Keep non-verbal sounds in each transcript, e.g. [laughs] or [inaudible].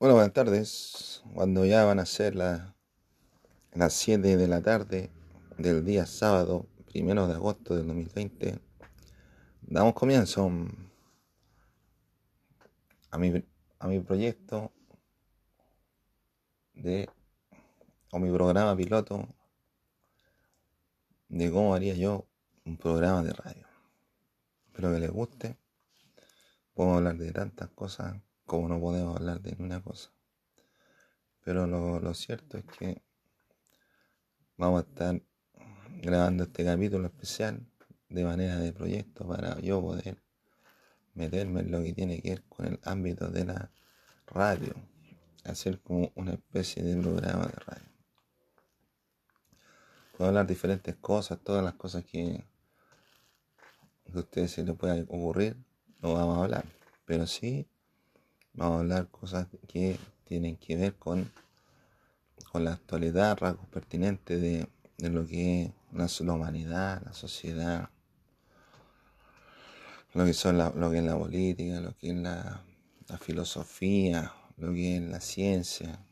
Bueno, buenas tardes. Cuando ya van a ser la- las 7 de la tarde del día sábado, primero de agosto del 2020, damos comienzo a mi, a mi proyecto de, o mi programa piloto de cómo haría yo un programa de radio. Espero que les guste. Podemos hablar de tantas cosas como no podemos hablar de una cosa. Pero lo, lo cierto es que vamos a estar grabando este capítulo especial de manera de proyecto para yo poder meterme en lo que tiene que ver con el ámbito de la radio. Hacer como una especie de programa de radio. Puedo hablar diferentes cosas, todas las cosas que, que a ustedes se les pueda ocurrir, no vamos a hablar. Pero sí vamos a hablar cosas que tienen que ver con, con la actualidad, rasgos pertinentes de, de lo que es la, humanidad, la sociedad, lo que, son lo que es la política, lo que es la, la filosofía, lo que es la ciencia,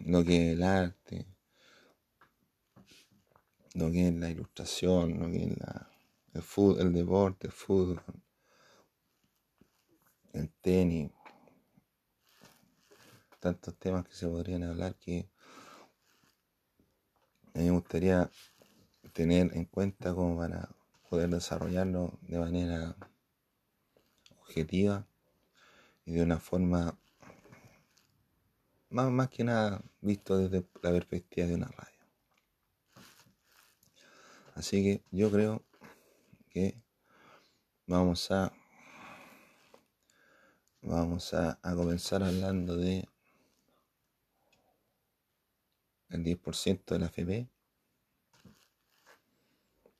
lo que es el arte, lo que es la ilustración, lo que es la, el, fútbol, el deporte, el fútbol, el tenis, tantos temas que se podrían hablar que me gustaría tener en cuenta como para poder desarrollarlo de manera objetiva y de una forma más, más que nada visto desde la perspectiva de una radio. Así que yo creo que vamos a vamos a comenzar hablando de el 10% de la FP.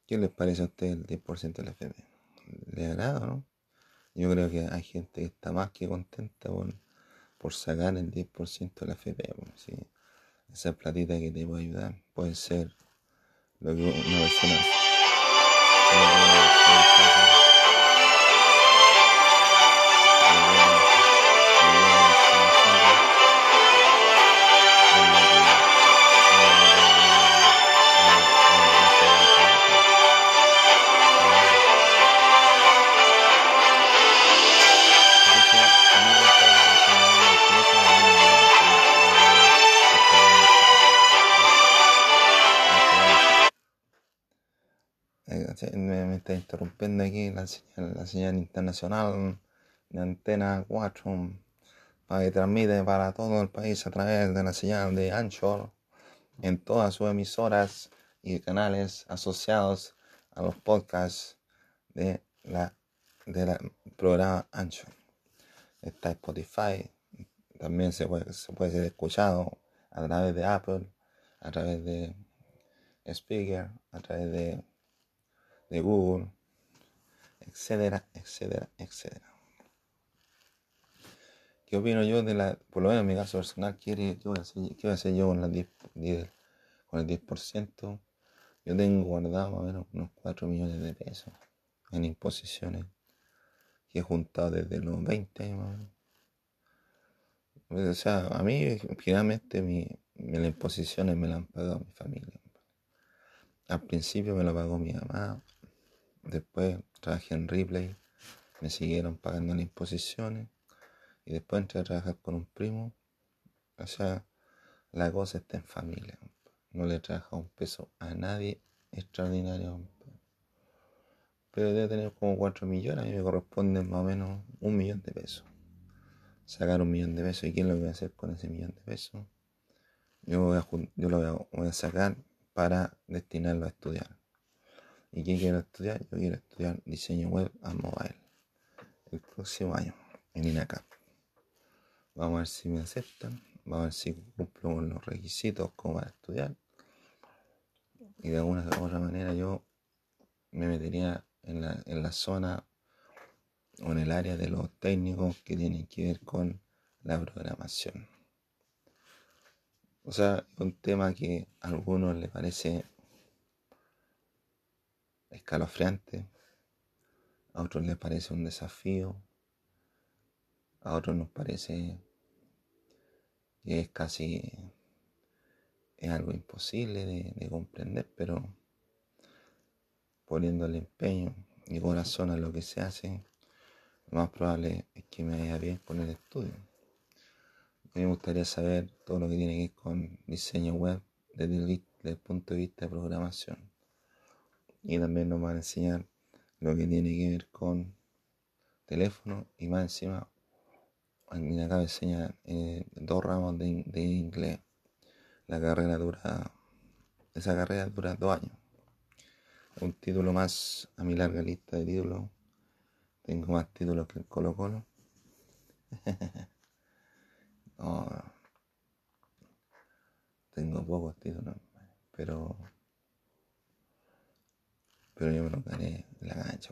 ¿Qué les parece a ustedes el 10% de la FP? ¿Les agrada no? Yo creo que hay gente que está más que contenta por, sacar el 10% de la FP. ¿sí? Esa platita que te puede ayudar puede ser lo que una persona me, me, interrumpiendo aquí la señal, la internacional de antena 4 para que transmite para todo el país a través de la señal de Anchor en todas sus emisoras y canales asociados a los podcasts de la del programa Anchor. Está Spotify, también se puede, se puede ser escuchado a través de Apple, a través de Speaker, a través de de Google, etcétera, etcétera, etcétera. ¿Qué opino yo de la, por lo menos en mi caso personal, ¿qué, voy, a hacer, qué voy a hacer yo con, la 10, 10, con el 10%? Yo tengo guardado más o menos unos 4 millones de pesos en imposiciones que he juntado desde los 20 más o menos. O sea, a mí finalmente mi, las imposiciones me las han pagado mi familia. Al principio me lo pagó mi mamá, Después trabajé en Ripley, me siguieron pagando las imposiciones y después entré a trabajar con un primo. O sea, la cosa está en familia. No le he trabajado un peso a nadie extraordinario. Pero debe tener como 4 millones, a mí me corresponden más o menos un millón de pesos. Sacar un millón de pesos. ¿Y qué es lo que voy a hacer con ese millón de pesos? Yo, voy a, lo a, voy a sacar para destinarlo a estudiar. ¿Y qué quiero estudiar? Yo quiero estudiar diseño web a mobile el próximo año en INACAP. Vamos a ver si me aceptan, vamos a ver si cumplo con los requisitos como para estudiar. Y de alguna u otra manera yo me metería en la, zona o en el área de los técnicos que tienen que ver con la programación. O sea, un tema que a algunos les parece escalofriante, a otros les parece un desafío, a otros nos parece Y es casi, es algo imposible de, de comprender, pero poniéndole empeño y corazón a lo que se hace, lo más probable es que me vaya bien con el estudio. Me gustaría saber todo lo que tiene que ver con diseño web desde el, punto de vista de programación. Y también nos van a enseñar lo que tiene que ver con teléfono y más encima acá me enseñan eh, dos ramos de, de, inglés. La carrera dura, esa carrera dura dos años. Un título más a mi larga lista de títulos. Tengo más títulos que el Colo Colo. [laughs] tengo pocos títulos, pero pero yo me lo gané en la cancha,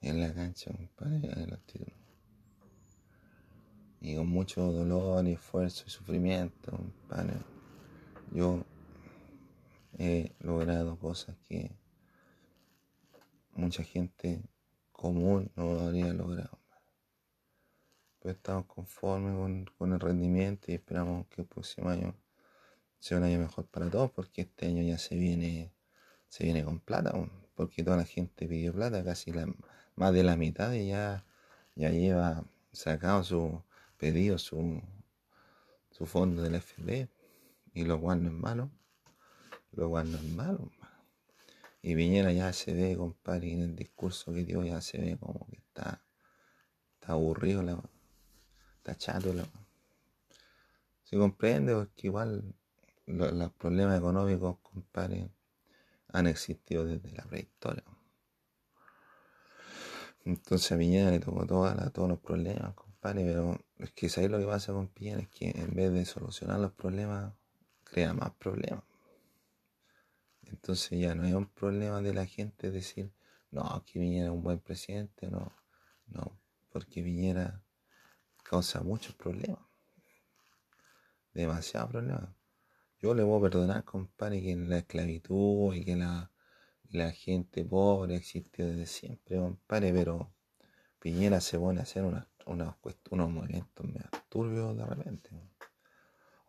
En la cancha, compadre, los títulos. Y con mucho dolor y esfuerzo y sufrimiento, compadre. Yo he logrado cosas que mucha gente común no habría logrado. Pues estamos conformes con, el rendimiento y esperamos que el próximo año sea un año mejor para todos, porque este año ya se viene, se viene con plata, porque toda la gente pidió plata, casi la, más de la mitad y ya, ya lleva sacado su pedido, su, su fondo del FB, y lo cual no es malo, lo cual no es malo. Y Viñera ya se ve, compadre, en el discurso que dio ya se ve como que está, está aburrido, la, está chato. La, se comprende porque igual los problemas económicos, compadre, han existido desde la prehistoria. Entonces a Piñera le tocó todos los problemas, compadre, pero es que ¿sabes lo que pasa con Piñera? Es que en vez de solucionar los problemas, crea más problemas. Entonces ya no es un problema de la gente decir, no, que Viñera un buen presidente, no, no, porque Viñera causa muchos problemas, demasiados problemas. Yo le voy a perdonar, compadre, que la esclavitud y que la, la gente pobre existió desde siempre, compadre, pero Piñera se pone a hacer unos movimientos turbios de repente.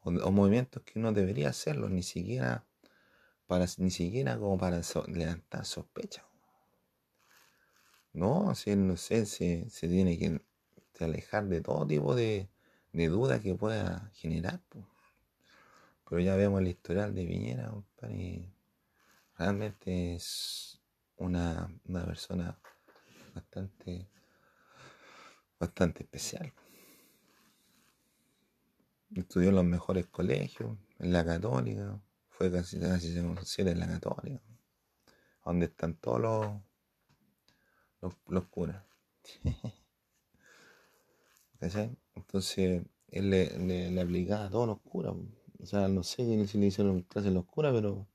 O, movimientos que no debería hacerlos, ni siquiera ni siquiera como para levantar sospechas. No, si no sé, se, se tiene que alejar de todo tipo de, de dudas que pueda generar. Pero ya vemos el historial de Piñera, y realmente es una, una persona bastante, bastante especial. Estudió en los mejores colegios, en la católica, fue casi, casi en la católica, donde están todos los, los, curas. [laughs] Entonces él le, le, aplicaba a todos los curas. O sea, no sé si le hicieron clases los curas, pero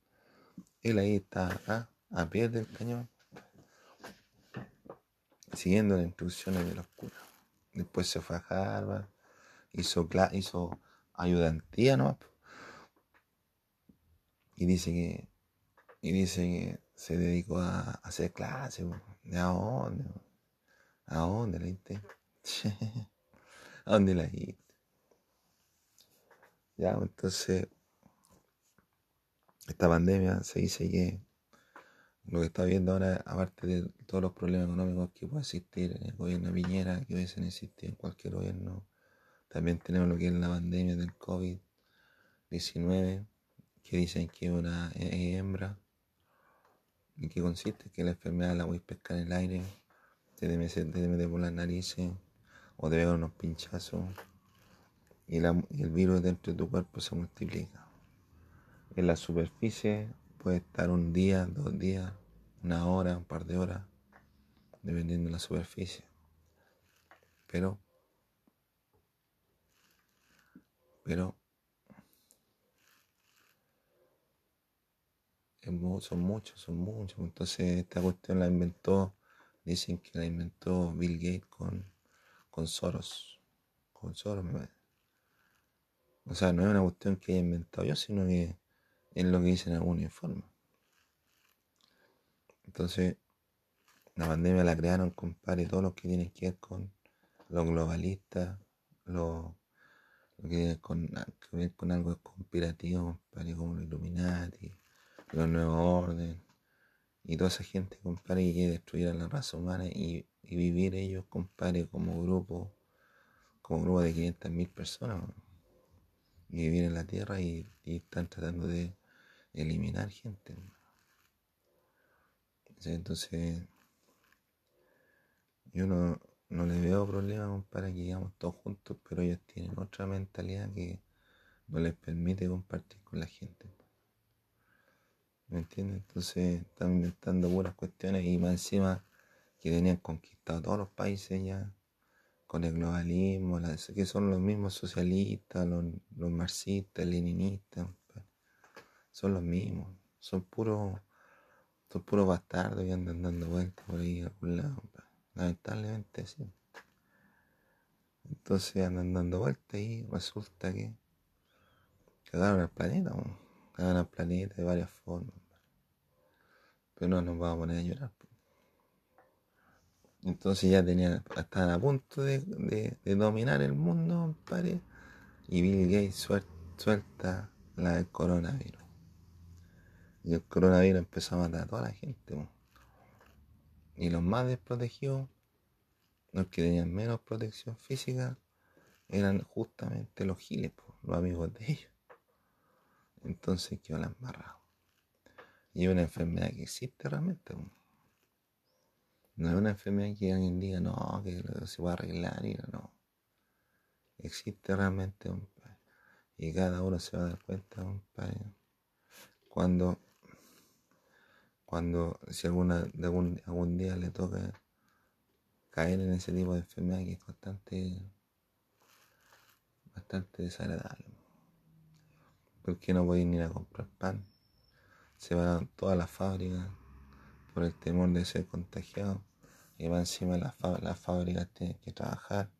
él ahí está acá, a pie del cañón, siguiendo las instrucciones de los curas. Después se fue a Harvard, hizo, hizo ayudantía, ¿no? Y dice que, y dice que se dedicó a, hacer clases. ¿De dónde? ¿A dónde la? [laughs] ¿A dónde la? Ya, entonces, esta pandemia se dice que lo que está viendo ahora, aparte de todos los problemas económicos que puede existir en el gobierno de Piñera, que hubiesen existido en cualquier gobierno, también tenemos lo que es la pandemia del COVID-19 que dicen que una hembra y que consiste que la enfermedad la voy a pescar en el aire, te debe, meter por las narices o te pega unos pinchazos y, y el virus dentro de tu cuerpo se multiplica. En la superficie puede estar un día, dos días, una hora, un par de horas, dependiendo de la superficie. Pero, pero son muchos, son muchos. Entonces esta cuestión la inventó, dicen que la inventó Bill Gates con, con Soros. Con Soros, O sea, no es una cuestión que haya inventado yo, sino que es lo que dicen algún informe. Entonces, la pandemia la crearon, compadre, todos los que tienen que ver con los globalistas, los, lo que tiene con, que ver con algo conspirativo, compadre, como los Illuminati, los Nuevos Orden, y toda esa gente, compadre, que quiere destruir a la raza humana y, vivir ellos, compadre, como grupo, como grupo de 500.000 personas, vivir en la Tierra y, están tratando de eliminar gente. Entonces, yo no, no le veo problema para que llegamos todos juntos, pero ellos tienen otra mentalidad que no les permite compartir con la gente. ¿Me entiendes? Entonces están inventando puras cuestiones y más encima que tenían conquistado todos los países ya con el globalismo, que son los mismos socialistas, los, los marxistas, leninistas, son los mismos, son puros, son puros bastardos y andan dando vueltas por ahí a algún lado. Lamentablemente sí. Entonces andan dando vueltas y resulta que cagaron al planeta, cagaron al planeta de varias formas. Pero no nos vamos a poner a llorar. Entonces ya tenían, estaban a punto de, dominar el mundo, compadre. Y Bill Gates suelta la del coronavirus. Y el coronavirus empezó a matar a toda la gente. Y los más desprotegidos, los que tenían menos protección física, eran justamente los giles, los amigos de ellos. Entonces quedó la embarrado. Y es una enfermedad que existe realmente. No es una enfermedad que alguien diga, no, que se va a arreglar y no. Existe realmente, Y cada uno se va a dar cuenta, cuando cuando si alguna, algún, algún día le toca caer en ese tipo de enfermedad que es bastante, bastante desagradable. Porque no podéis ir a comprar pan. Se van a todas las fábricas por el temor de ser contagiado. Y va encima las, fábricas tienen que trabajar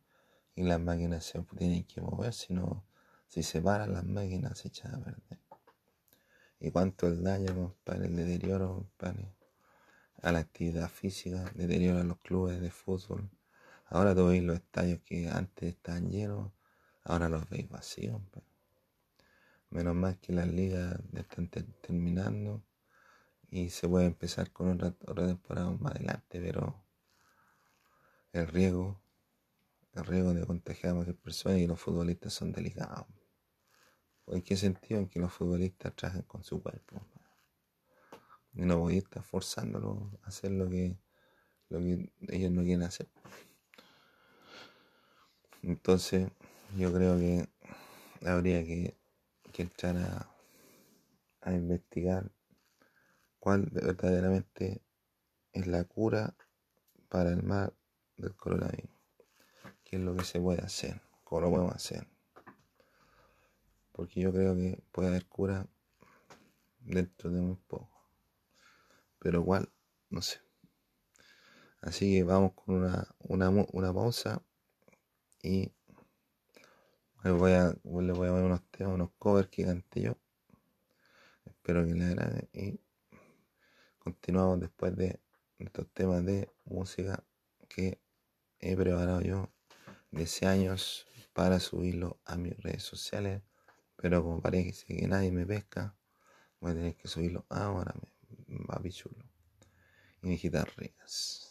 y las máquinas se tienen que mover, si no, si se paran las máquinas se echan a perder y cuánto el daño, compadre, el deterioro, compadre, a la actividad física, deterioro a los clubes de fútbol. Ahora tú veis los estadios que antes estaban llenos, ahora los veis vacíos. Menos mal que las ligas están terminando y se puede empezar con otra, temporada más adelante, pero el riesgo, el riesgo de contagiar a más personas y los futbolistas son delicados. ¿En qué sentido? En que los futbolistas trabajan con su cuerpo. Y no voy a estar forzándolo a hacer lo que, lo que ellos no quieren hacer. Entonces, yo creo que habría que, que entrar a, a investigar cuál verdaderamente es la cura para el mal del coronavirus. ¿Qué es lo que se puede hacer? ¿Cómo lo podemos hacer? porque yo creo que puede haber cura dentro de muy poco. Pero igual, no sé. Así que vamos con una, una, pausa y les voy, a, voy a poner unos temas, unos covers que canté yo. Espero que les agrade y continuamos después de estos temas de música que he preparado yo desde años para subirlo a mis redes sociales. Pero como parece que nadie me pesca, voy a tener que subirlo ahora, papi chulo. Y mis guitarras.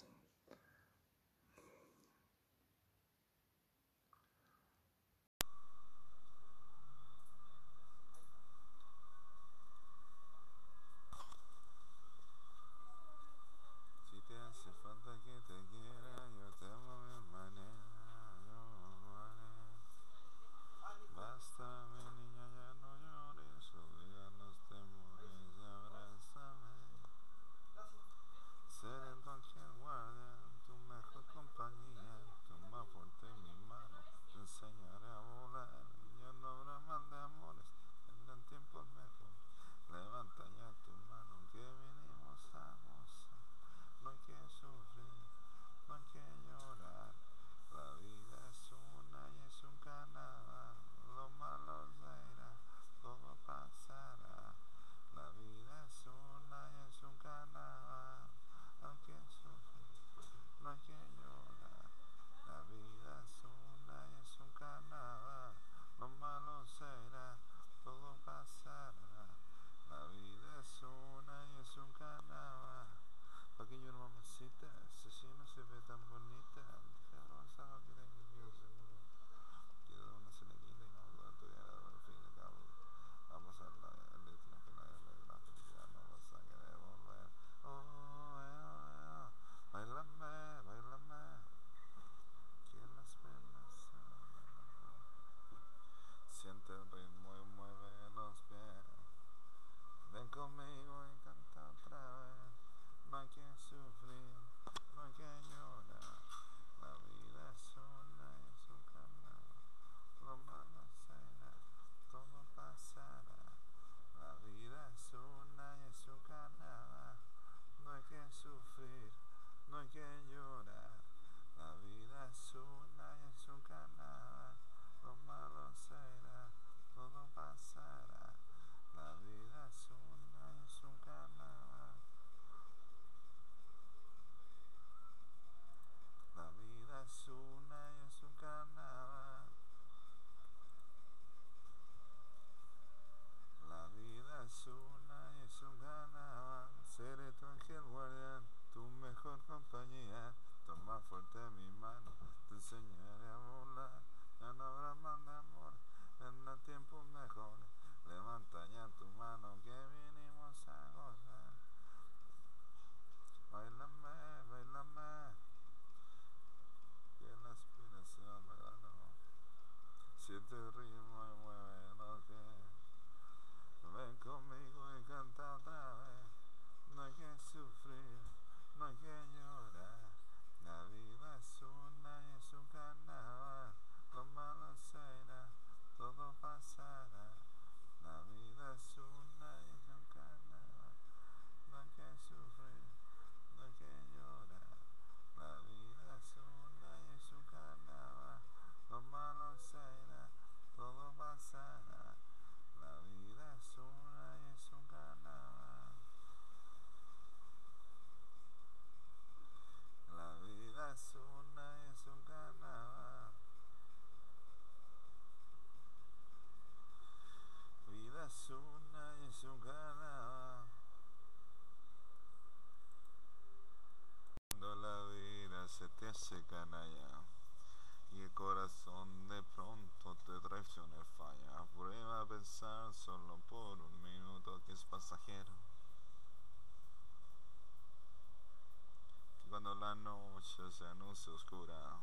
noche se anuncia oscura,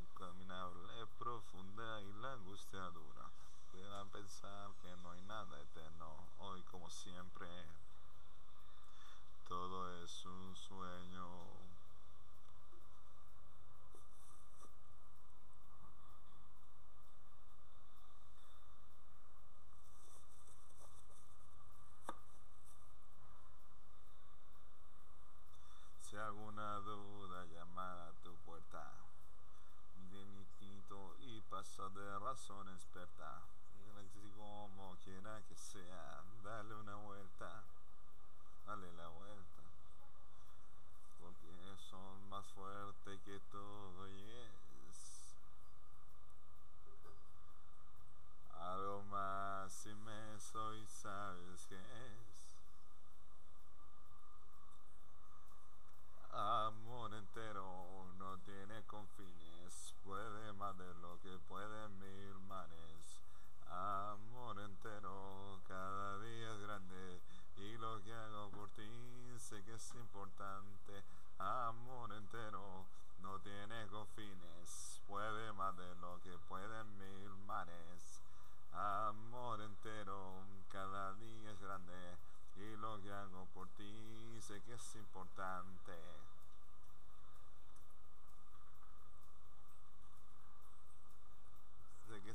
incaminable, profunda y la angustia dura. Queda pensar que no hay nada eterno, hoy como siempre, todo es un sueño.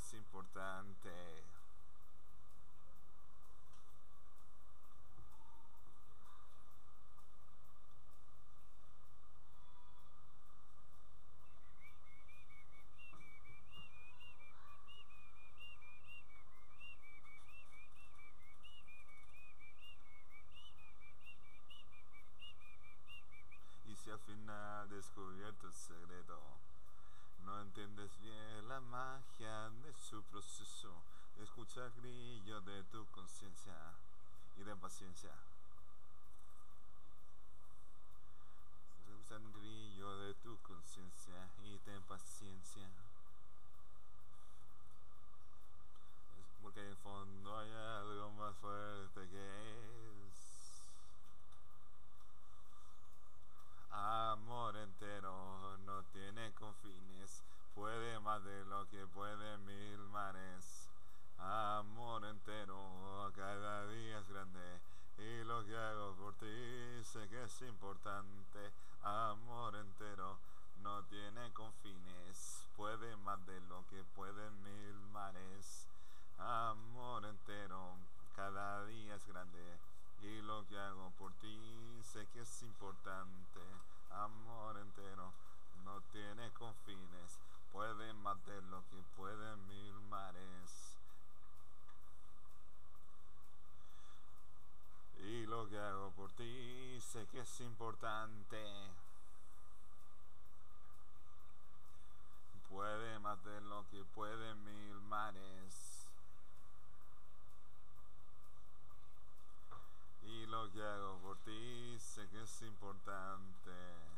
es importante. que es importante. Puede más lo que puede mil mares. Y lo que hago por ti sé que es importante.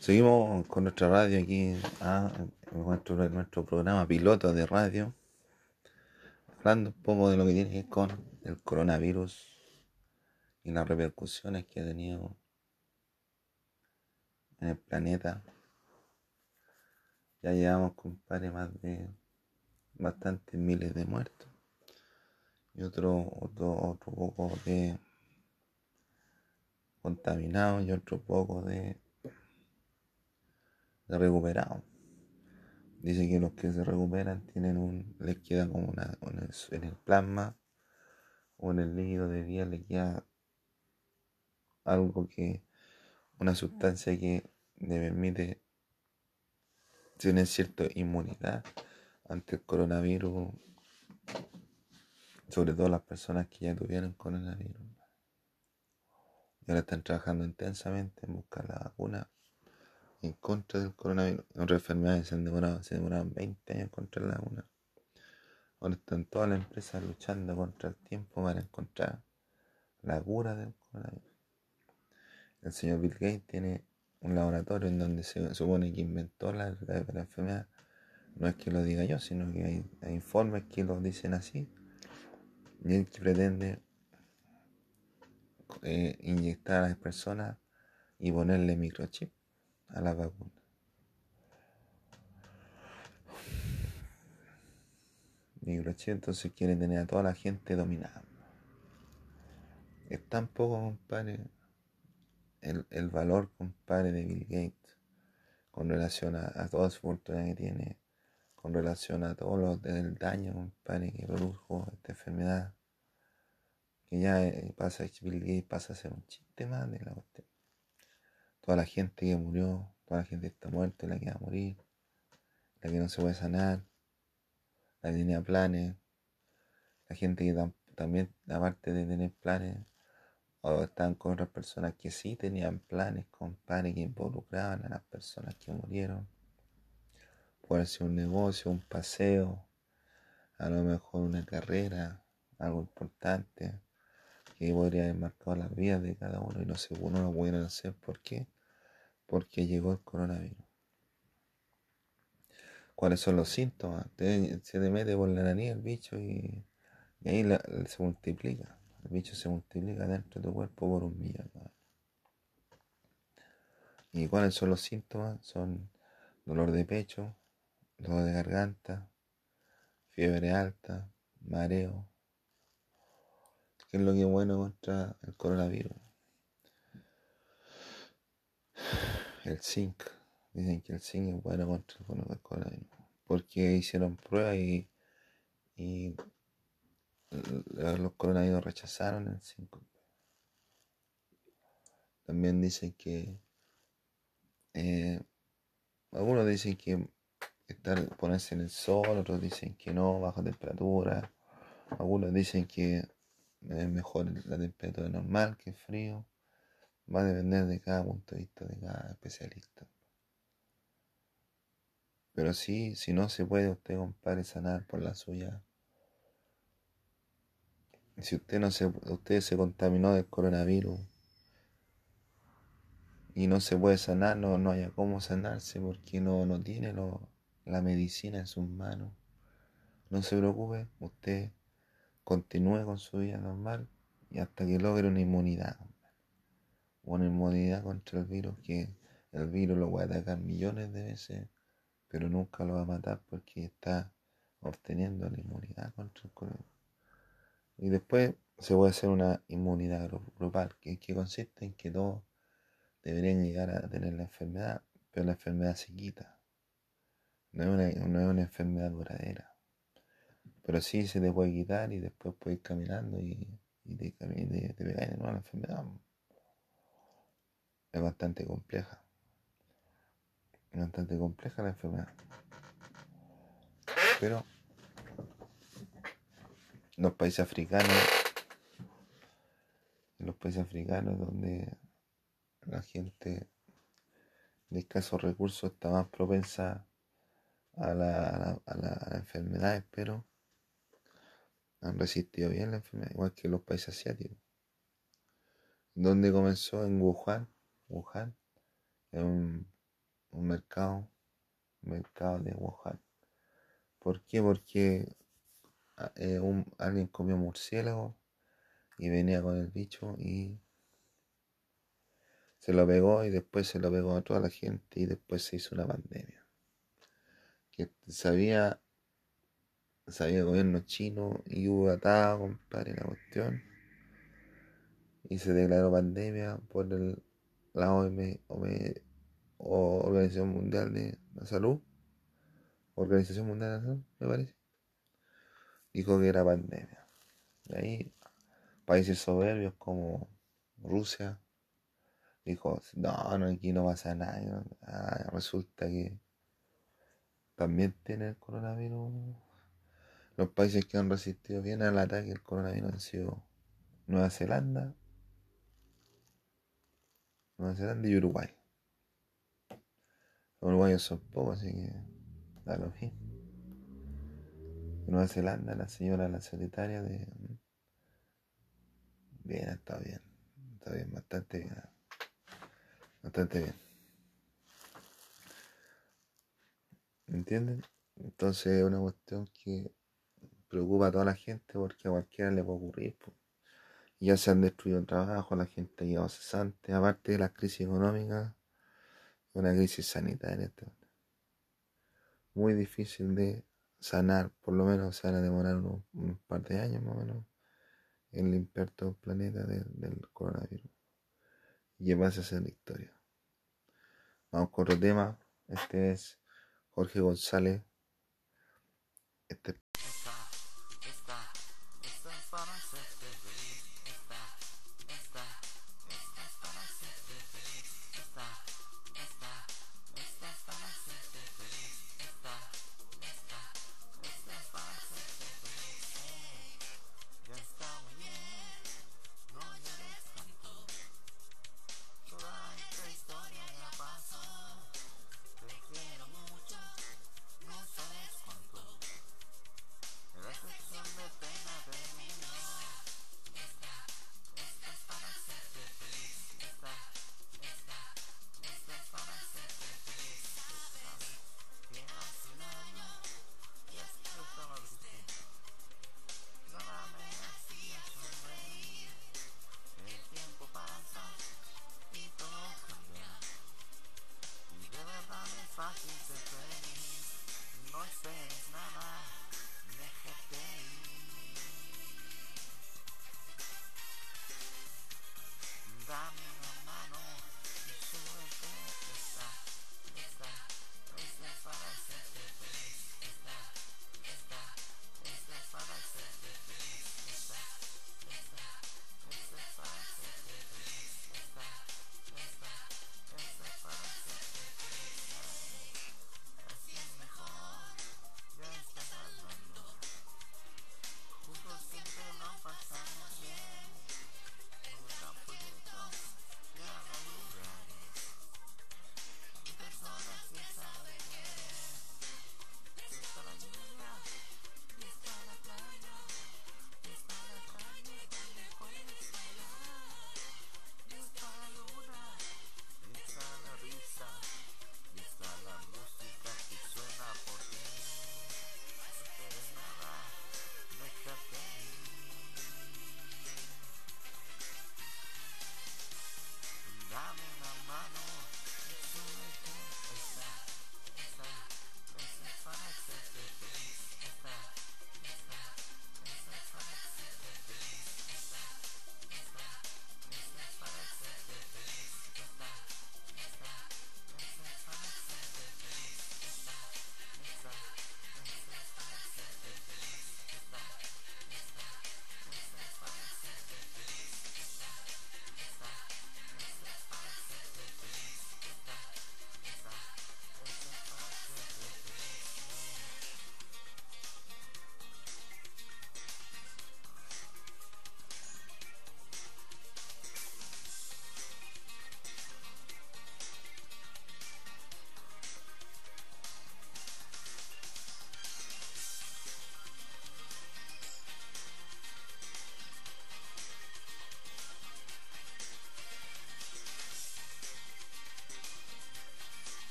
Seguimos con nuestra radio aquí, ah, nuestro, nuestro programa piloto de radio, hablando un poco de lo que tiene que ver con el coronavirus y las repercusiones que ha tenido en el planeta. Ya llevamos, compadre, más de bastantes miles de muertos y otro, otro, otro poco de contaminados y otro poco de recuperado. Dice que los que se recuperan tienen un, les queda como una, en el plasma o en el líquido de vida le queda algo que, una sustancia que le permite tener cierta inmunidad ante el coronavirus, sobre todo las personas que ya tuvieron coronavirus. Y ahora están trabajando intensamente en buscar la vacuna en contra del coronavirus. Otras enfermedades se, han demorado, se demoraron 20 años contra la vacuna. Ahora están todas las empresas luchando contra el tiempo para encontrar la cura del coronavirus. El señor Bill Gates tiene un laboratorio en donde se supone que inventó la, enfermedad. No es que lo diga yo, sino que hay, informes que lo dicen así. Y él pretende eh, inyectar a las personas y ponerle microchip a la vacuna. Microchip entonces quiere tener a toda la gente dominada. Es tan poco, compadre, el, el valor, compadre, de Bill Gates con relación a, toda su fortuna que tiene, con relación a todo lo del daño, compadre, que produjo esta enfermedad, que ya eh, pasa, Bill Gates pasa a ser un chiste más de la cuestión toda la gente que murió, toda la gente que está muerta, la que va a morir, la que no se puede sanar, la que tenía planes, la gente que también, aparte de tener planes, o están con otras personas que sí tenían planes, compadre, que involucraban a las personas que murieron. Puede ser un negocio, un paseo, a lo mejor una carrera, algo importante que podría haber marcado las vidas de cada uno y no sé, uno lo pudieron hacer. ¿Por? Porque llegó el coronavirus. ¿Cuáles son los síntomas? se te mete por la nariz el bicho y, ahí se multiplica. El bicho se multiplica dentro de tu cuerpo por un millón. ¿Y cuáles son los síntomas? Son dolor de pecho, dolor de garganta, fiebre alta, mareo, ¿Qué es lo que es bueno contra el coronavirus? El zinc. Dicen que el zinc es bueno contra el coronavirus. Porque hicieron pruebas y, y los coronavirus rechazaron el zinc. También dicen que eh, algunos dicen que estar, ponerse en el sol, otros dicen que no, bajo temperatura. Algunos dicen que es mejor la temperatura normal que el frío. Va a depender de cada punto de vista de cada especialista. Pero sí, si no se puede usted, compadre, sanar por la suya. Si usted no se, usted se contaminó del coronavirus y no se puede sanar, no, no haya cómo sanarse porque no, no tiene lo, la medicina en sus manos. No se preocupe, usted continúe con su vida normal y hasta que logre una inmunidad. Una inmunidad contra el virus que el virus lo va a atacar millones de veces, pero nunca lo va a matar porque está obteniendo la inmunidad contra el coronavirus. Y después se puede hacer una inmunidad grupal, que, que consiste en que todos deberían llegar a tener la enfermedad, pero la enfermedad se quita. No es una, no es una enfermedad duradera. Pero sí se te puede quitar y después puedes ir caminando y, te, te, te de nuevo la enfermedad. Es bastante compleja. Es bastante compleja la enfermedad. Pero en los países africanos, en los países africanos donde la gente de escasos recursos está más propensa a la, a la, enfermedad, pero han resistido bien la enfermedad, igual que los países asiáticos. ¿Dónde comenzó? En Wuhan. Wuhan es un, mercado, un mercado de Wuhan. ¿Por qué? Porque ah, eh, alguien comió murciélago y venía con el bicho y se lo pegó y después se lo pegó a toda la gente y después se hizo una pandemia. Que sabía sabía gobierno chino y hubo atado, compadre, la cuestión. Y se declaró pandemia por el, la OM, o Organización Mundial de la Salud, Organización Mundial de la Salud, me parece. Dijo que era pandemia. Y ahí, países soberbios como Rusia, dijo, no, no, aquí no pasa nada. Ah, resulta que también tiene el coronavirus. Los países que han resistido bien al ataque del coronavirus han sido Nueva Zelanda, Nueva Zelanda y Uruguay. Los uruguayos son pocos, así que da lo mismo. Nueva Zelanda, la señora, la secretaria de... Bien, está bien. Está bien, bastante bien. Bastante bien. ¿Me entienden? Entonces es una cuestión que preocupa a toda la gente porque a cualquiera le puede ocurrir. Ya se han destruido el trabajo, la gente ha quedado cesante, aparte de la crisis económica, una crisis sanitaria. Este Muy difícil de sanar, por lo menos se van a demorar unos, un par de años más o menos en limpiar todo el planeta del coronavirus. Y va a ser la historia. Vamos con otro tema. Este es Jorge González. Este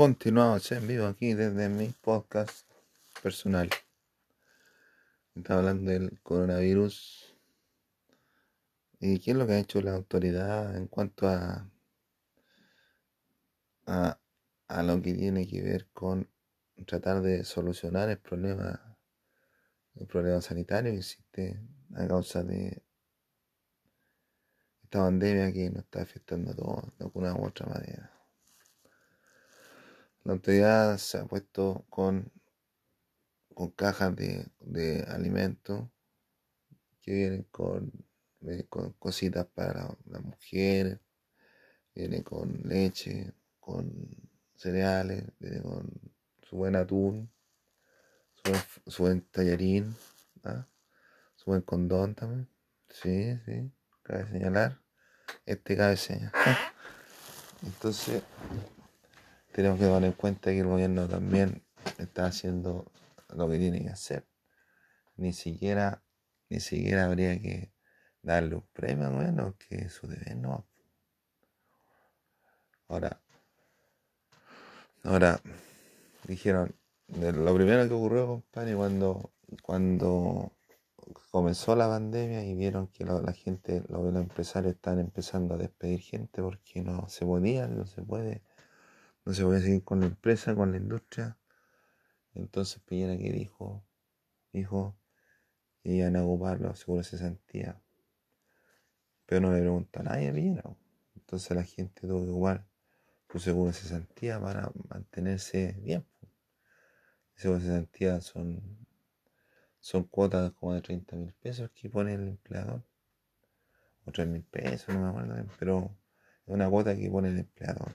Continuamos en vivo aquí desde mi podcast personal. Estaba hablando del coronavirus y qué es lo que ha hecho la autoridad en cuanto a, a, a lo que tiene que ver con tratar de solucionar el problema, el problema sanitario que existe a causa de esta pandemia que nos está afectando a todos de alguna u otra manera. La autoridad se ha puesto con, con cajas de, de alimentos que vienen con, con cositas para las mujeres, viene con leche, con cereales, viene con su buen atún, su buen, tallarín, ¿ah? su buen condón también. Sí, sí, cabe señalar. Este cabe señalar. [laughs] Entonces, tenemos que tomar en cuenta que el gobierno también está haciendo lo que tiene que hacer. Ni siquiera, ni siquiera habría que darle un premio gobierno, que su deber no. Ahora, ahora dijeron, lo primero que ocurrió, compadre, cuando, cuando comenzó la pandemia y vieron que la gente, los, empresarios están empezando a despedir gente porque no se podía, no se puede no se puede seguir con la empresa, con la industria. Entonces Piñera que dijo, dijo que iban a ocupar los seguros de cesantía. Pero no le preguntó a nadie Piñera. Entonces la gente tuvo que ocupar su seguro de cesantía para mantenerse bien. Seguro de cesantía son, son cuotas como de 30 mil pesos que pone el empleador. O 3 mil pesos, no me acuerdo, pero es una cuota que pone el empleador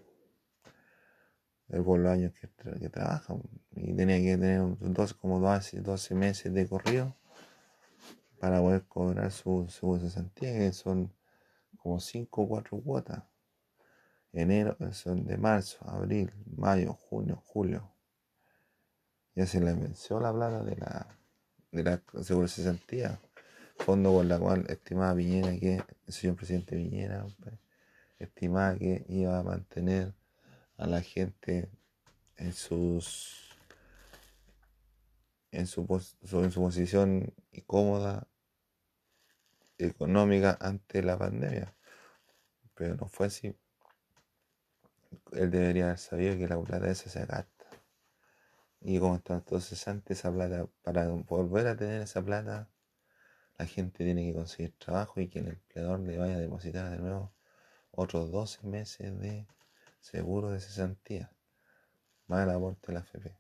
por los años que, que trabaja y tenía que tener dos, como 12, 12 meses de corrido para poder cobrar su, su cesantía, que son como 5 o 4 cuotas. Enero, son de marzo, abril, mayo, junio, julio. Ya se le venció la plata de la, de la seguro cesantía, fondo por la cual estimaba Piñera que, el señor presidente Piñera, estimaba que iba a mantener a la gente en sus en su, en su posición cómoda económica ante la pandemia. Pero no fue así. Él debería haber sabido que la plata esa se gasta. Y como está entonces antes esa plata para volver a tener esa plata la gente tiene que conseguir trabajo y que el empleador le vaya a depositar de nuevo otros 12 meses de seguro de cesantía, más el aporte de la FP.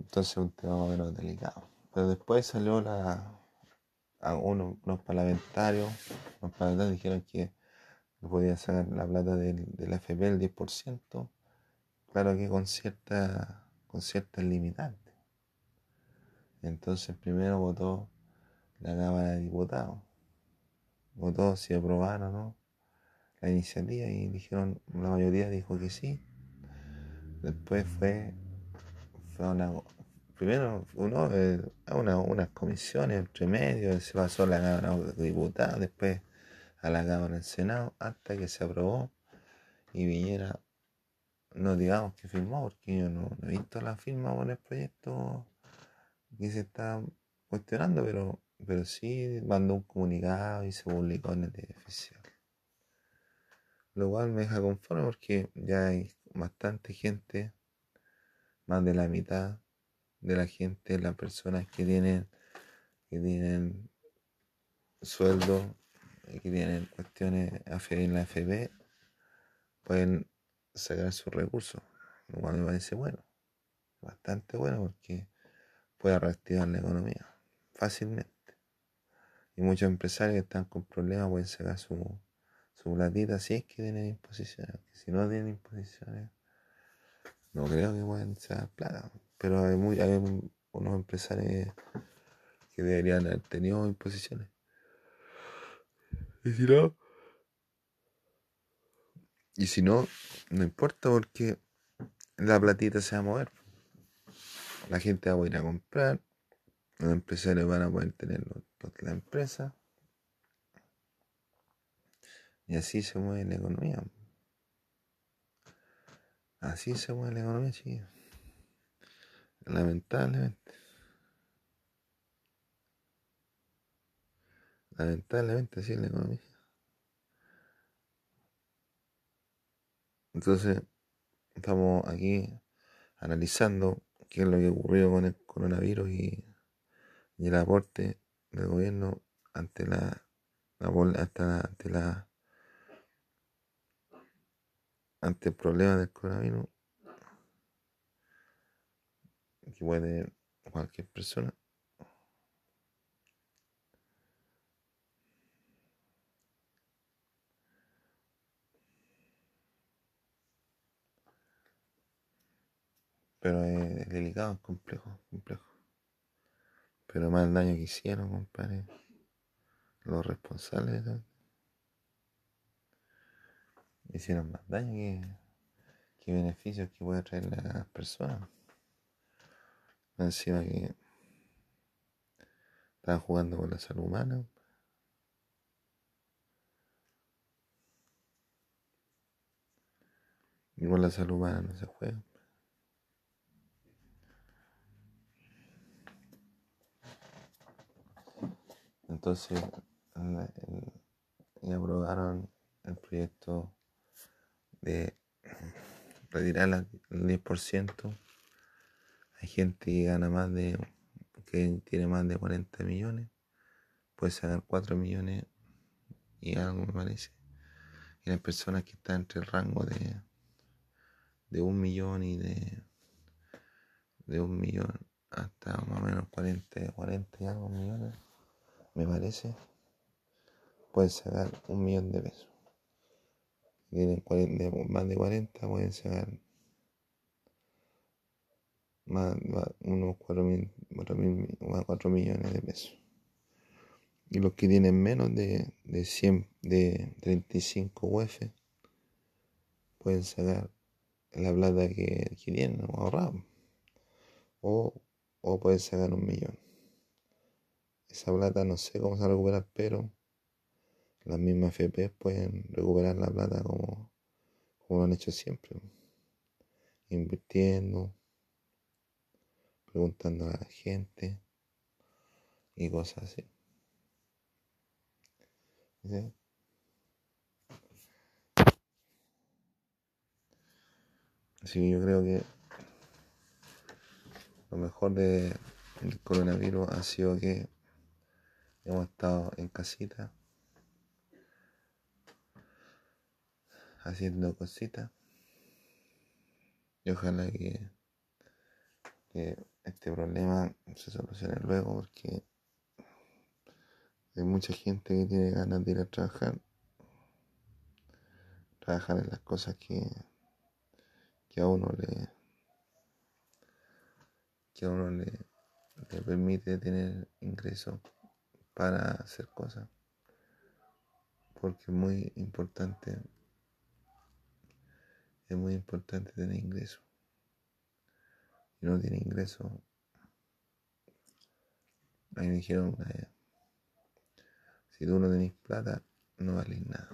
Entonces un tema más o menos delicado. Pero después salió la, unos parlamentarios, los parlamentarios dijeron que no podía sacar la plata del, la FP el 10%, claro que con cierta con ciertas limitantes. Entonces primero votó la Cámara de Diputados. Votó si aprobaron o no la iniciativa y dijeron, la mayoría dijo que sí. Después fue, fue una, primero uno, eh, una, unas comisiones entre medio, se pasó a la Cámara de Diputados, después a la Cámara del Senado, hasta que se aprobó y viniera, no digamos que firmó, porque yo no, he visto la firma con el proyecto que se está cuestionando, pero, pero sí mandó un comunicado y se publicó en el oficial. Lo cual me deja conforme porque ya hay bastante gente, más de la mitad de la gente, las personas que tienen, que tienen sueldo, que tienen cuestiones en la FB, pueden sacar sus recursos, lo cual me parece bueno, bastante bueno porque puede reactivar la economía fácilmente. Y muchos empresarios que están con problemas pueden sacar su, su platita si es que tienen imposiciones. si no tienen imposiciones, no creo que puedan ser plata. Pero hay, muy, hay unos empresarios que deberían haber tenido imposiciones. Y si no, y si no, no importa porque la platita se va a mover. La gente va a ir a comprar, los empresarios van a poder tener la empresa Y así se mueve la economía. Así se mueve la economía, chiquillos. Lamentablemente. Lamentablemente, así es la economía. Entonces, estamos aquí analizando qué es lo que ocurrió con el coronavirus y, el aporte del gobierno ante la, ante la ante el problema del coronavirus que puede cualquier persona Pero es delicado, es complejo, complejo. Pero más daño que hicieron, compadre. Los responsables hicieron más daño que, beneficios que puede traer las personas. Encima que estaban jugando con la salud humana. Y con la salud humana no se juega. Entonces, y aprobaron el proyecto de retirar el 10%. Hay gente que gana más de, que tiene más de 40 millones, puede sacar 4 millones y algo me parece. Y hay personas que están entre el rango de, de un millón y de, de un millón hasta más o menos 40, 40 y algo millones me parece, pueden sacar un millón de pesos. Tienen más de 40, pueden sacar más, unos 4, mil, 4, millones de pesos. Y los que tienen menos de, de 100, de 35 UF, pueden sacar la plata que, tienen ahorrado. O, o pueden sacar un millón. Esa plata no sé cómo se va a recuperar, pero las mismas FP pueden recuperar la plata como, como lo han hecho siempre. Invirtiendo, preguntando a la gente y cosas así. Así que yo creo que lo mejor del coronavirus ha sido que hemos estado en casita haciendo cositas y ojalá que, este problema se solucione luego porque hay mucha gente que tiene ganas de ir a trabajar trabajar en las cosas que, que a uno le que a uno le, permite tener ingresos para hacer cosas. Porque es muy importante, es muy importante tener ingreso. Si no tiene ingreso, a me dijeron si tú no tenés plata, no vales nada.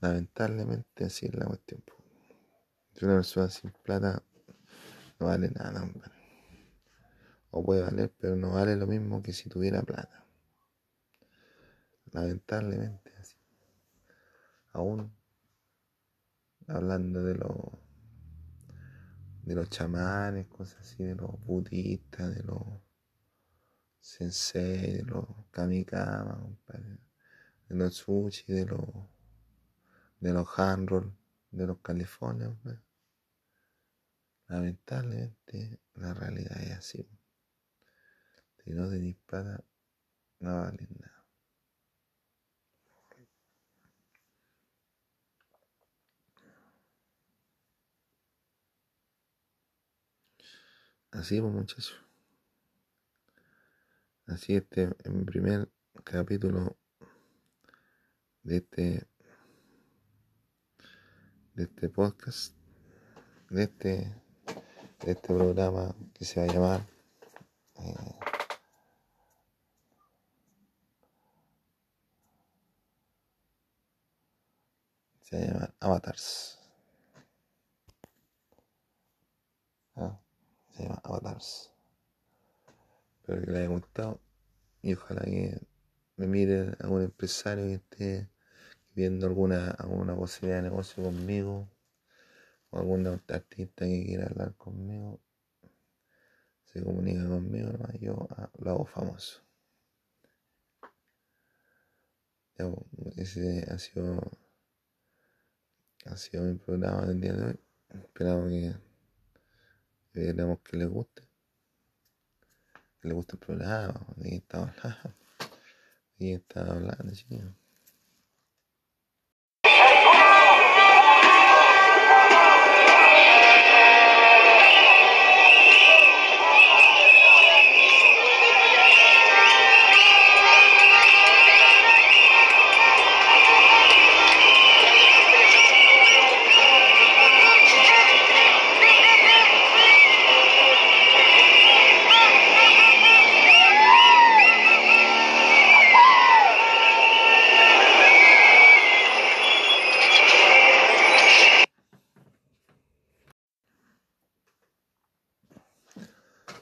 Lamentablemente así es la cuestión. Si una persona sin plata no vale nada, hombre o puede valer, pero no vale lo mismo que si tuviera plata. Lamentablemente así. Aún hablando de los de los chamanes, cosas así, de los budistas, de los sensei, de los kamikama, de los sushi, de los de los handroll, de los californios. Lamentablemente la realidad es así. Si no tenéis plata, no vale nada. Así muchachos. Así este en primer capítulo de este de este podcast de este de este programa que se va a llamar eh, se llama Avatars. Se llama. Espero que les haya gustado. Y ojalá que me mire algún empresario que esté viendo alguna, alguna posibilidad de negocio conmigo. O algún artista que quiera hablar conmigo. Se comunica conmigo, yo ah, lo hago famoso. ese ha sido, ha sido mi programa del día de hoy. Esperamos que esperamos que les guste. Que les guste el programa. De quién estaba hablando. [laughs] De estaba hablando, chicos.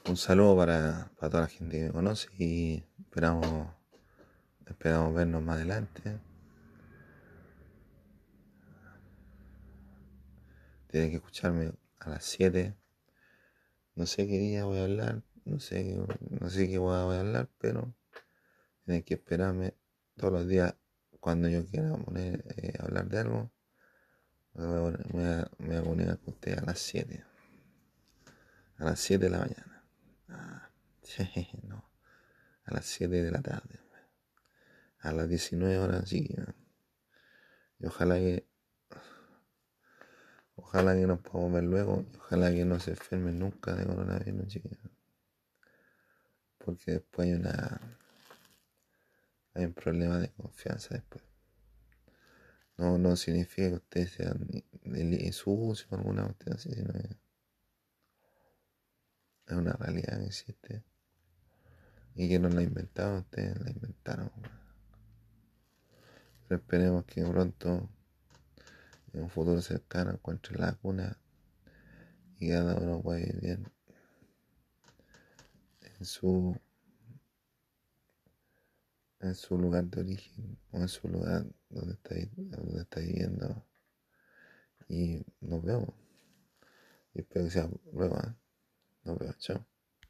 Un saludo para, toda la gente que me conoce y esperamos, esperamos vernos más adelante. Tienen que escucharme a las 7. No sé qué día voy a hablar, no sé, no sé qué voy a hablar, pero tienen que esperarme todos los días cuando yo quiera poner, eh, hablar de algo. Me voy, a, me a comunicar con ustedes a las 7. A las 7 de la mañana. [laughs] No. A las 7 de la tarde. A las 19 horas, sí. Y ojalá que. Ojalá que nos podamos ver luego. ojalá que no se enfermen nunca de coronavirus, chicos. Porque después hay una. Hay un problema de confianza después. No, no significa que ustedes sean sucios o alguna cuestión así, sino que es una realidad que existe y que no la inventaron ustedes, la inventaron. Pero esperemos que pronto, en un futuro cercano, encuentre la cuna y cada uno pueda vivir bien en su en su lugar de origen o en su lugar donde está, donde está viviendo y nos vemos y espero que sea luego ¿eh? No veo, chao.